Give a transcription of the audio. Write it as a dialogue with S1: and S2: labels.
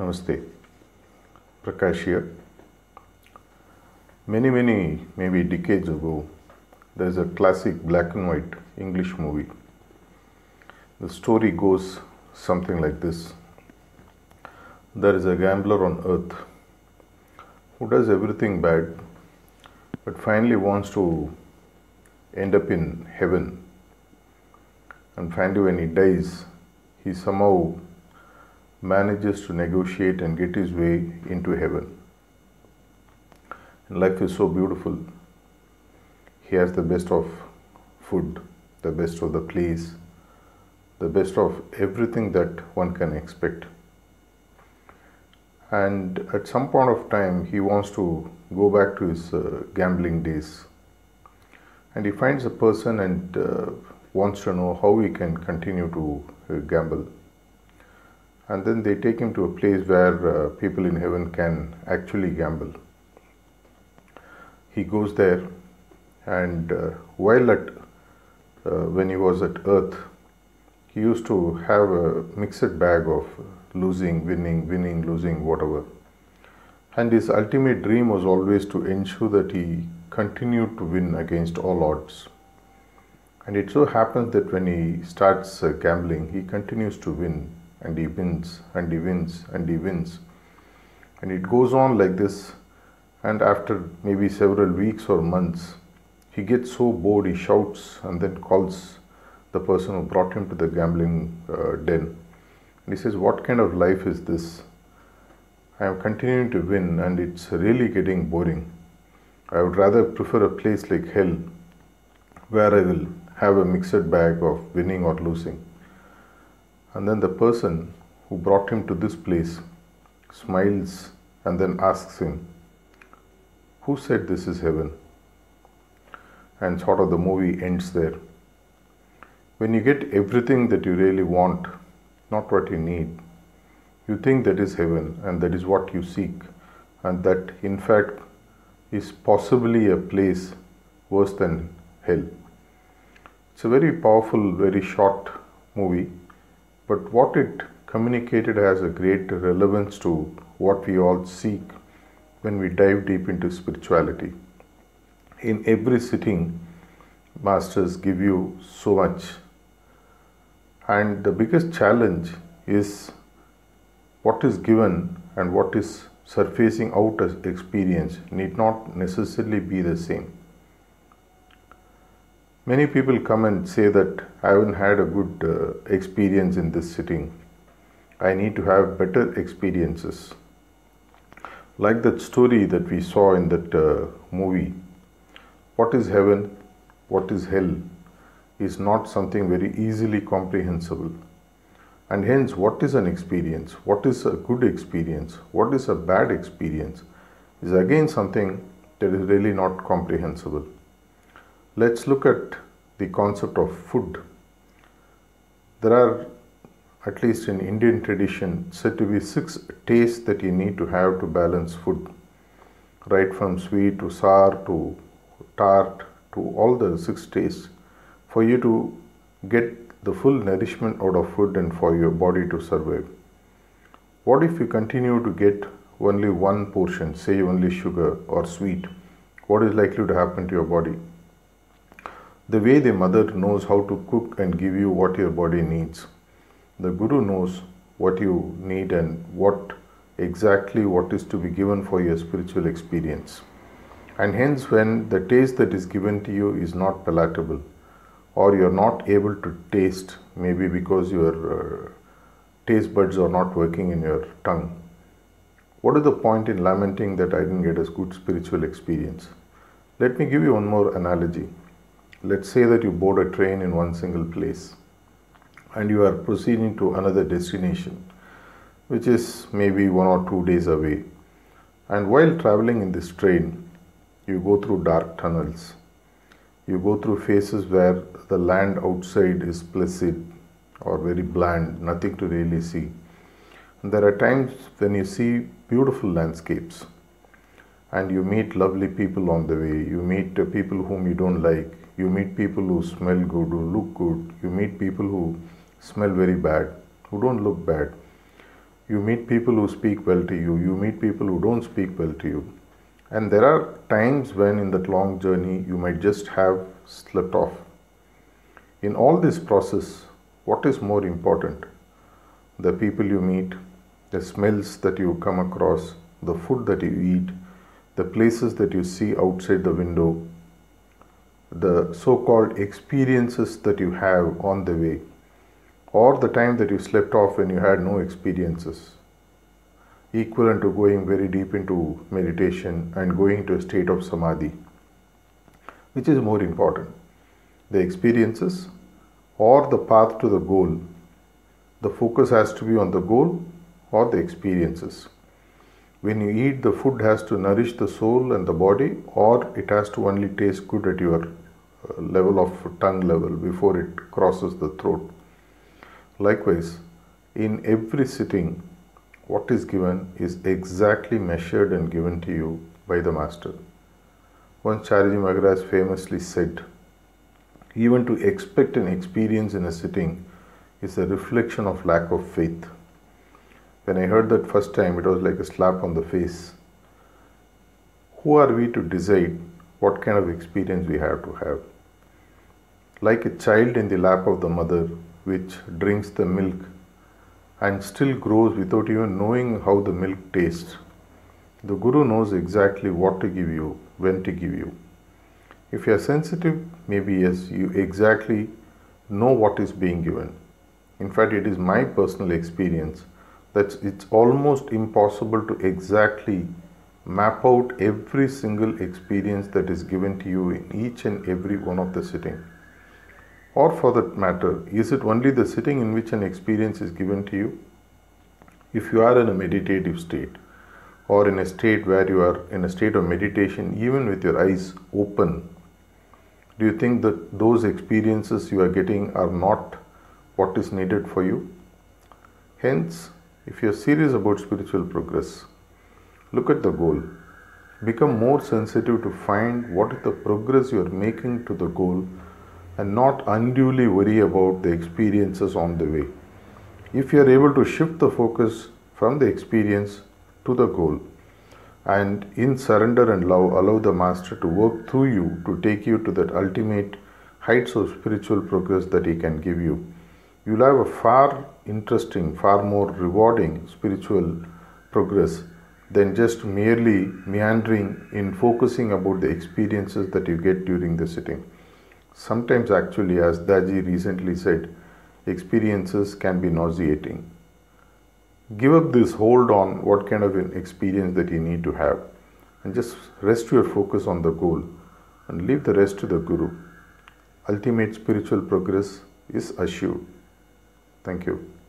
S1: Namaste. Prakash here. Many, many, maybe decades ago, there's a classic black and white English movie. The story goes something like this There is a gambler on earth who does everything bad, but finally wants to end up in heaven. And finally, when he dies, he somehow manages to negotiate and get his way into heaven. Life is so beautiful. He has the best of food, the best of the place, the best of everything that one can expect. And at some point of time, he wants to go back to his uh, gambling days. And he finds a person and uh, wants to know how he can continue to uh, gamble and then they take him to a place where uh, people in heaven can actually gamble. He goes there, and uh, while at uh, when he was at Earth, he used to have a mixed bag of losing, winning, winning, losing, whatever. And his ultimate dream was always to ensure that he continued to win against all odds. And it so happens that when he starts uh, gambling, he continues to win and he wins and he wins and he wins. And it goes on like this. And after maybe several weeks or months, he gets so bored he shouts and then calls the person who brought him to the gambling uh, den. And he says, What kind of life is this? I am continuing to win and it's really getting boring. I would rather prefer a place like hell where I will have a mixed bag of winning or losing. And then the person who brought him to this place smiles and then asks him, Who said this is heaven? And sort of the movie ends there. When you get everything that you really want, not what you need, you think that is heaven and that is what you seek, and that in fact is possibly a place worse than hell. It's a very powerful, very short movie but what it communicated has a great relevance to what we all seek when we dive deep into spirituality. In every sitting, masters give you so much. And the biggest challenge is what is given and what is surfacing out as experience need not necessarily be the same. Many people come and say that I haven't had a good uh, experience in this sitting. I need to have better experiences. Like that story that we saw in that uh, movie. What is heaven? What is hell? Is not something very easily comprehensible. And hence, what is an experience? What is a good experience? What is a bad experience? Is again something that is really not comprehensible. Let's look at the concept of food. There are, at least in Indian tradition, said to be six tastes that you need to have to balance food, right from sweet to sour to tart to all the six tastes, for you to get the full nourishment out of food and for your body to survive. What if you continue to get only one portion, say only sugar or sweet? What is likely to happen to your body? The way the mother knows how to cook and give you what your body needs. The guru knows what you need and what exactly what is to be given for your spiritual experience. And hence, when the taste that is given to you is not palatable, or you're not able to taste, maybe because your uh, taste buds are not working in your tongue, what is the point in lamenting that I didn't get a good spiritual experience? Let me give you one more analogy. Let's say that you board a train in one single place and you are proceeding to another destination, which is maybe one or two days away. And while traveling in this train, you go through dark tunnels. You go through phases where the land outside is placid or very bland, nothing to really see. And there are times when you see beautiful landscapes and you meet lovely people on the way. You meet people whom you don't like you meet people who smell good, who look good. You meet people who smell very bad, who don't look bad. You meet people who speak well to you, you meet people who don't speak well to you. And there are times when in that long journey you might just have slipped off. In all this process, what is more important? The people you meet, the smells that you come across, the food that you eat, the places that you see outside the window, the so called experiences that you have on the way, or the time that you slept off when you had no experiences, equivalent to going very deep into meditation and going to a state of samadhi. Which is more important, the experiences or the path to the goal? The focus has to be on the goal or the experiences. When you eat, the food has to nourish the soul and the body, or it has to only taste good at your level of tongue level before it crosses the throat. Likewise, in every sitting, what is given is exactly measured and given to you by the Master. Once Chariji Maharaj famously said, even to expect an experience in a sitting is a reflection of lack of faith. When I heard that first time, it was like a slap on the face. Who are we to decide what kind of experience we have to have? Like a child in the lap of the mother, which drinks the milk and still grows without even knowing how the milk tastes. The Guru knows exactly what to give you, when to give you. If you are sensitive, maybe yes, you exactly know what is being given. In fact, it is my personal experience that it's almost impossible to exactly map out every single experience that is given to you in each and every one of the sitting or for that matter is it only the sitting in which an experience is given to you if you are in a meditative state or in a state where you are in a state of meditation even with your eyes open do you think that those experiences you are getting are not what is needed for you hence if you are serious about spiritual progress, look at the goal. Become more sensitive to find what is the progress you are making to the goal and not unduly worry about the experiences on the way. If you are able to shift the focus from the experience to the goal and in surrender and love allow the master to work through you to take you to that ultimate heights of spiritual progress that he can give you you'll have a far interesting, far more rewarding spiritual progress than just merely meandering in focusing about the experiences that you get during the sitting. Sometimes, actually, as Daji recently said, experiences can be nauseating. Give up this hold on what kind of an experience that you need to have and just rest your focus on the goal and leave the rest to the Guru. Ultimate spiritual progress is assured. Thank you.